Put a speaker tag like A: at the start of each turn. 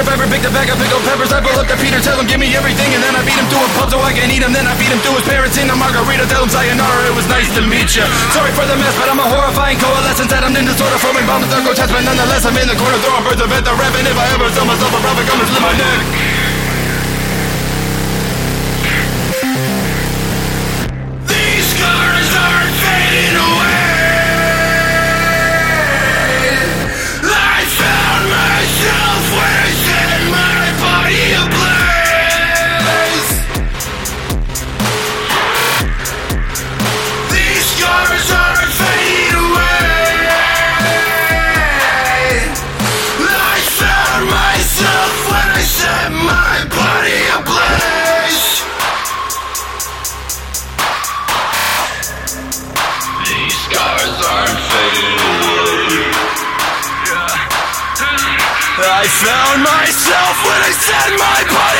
A: Peter Piper picked a bag of pickled peppers. I pull up to Peter, tell him give me everything, and then I beat him to a pub so I can eat him. Then I feed him to his parents in a margarita. Tell him sayonara, it was nice to meet you. Sorry for the mess, but I'm a horrifying coalescence that I'm in disorder, forming bombs go test, but nonetheless I'm in the corner throwing birds of at the rap. And if I ever sell myself a profit, come and slit my neck. I found myself when I set my body.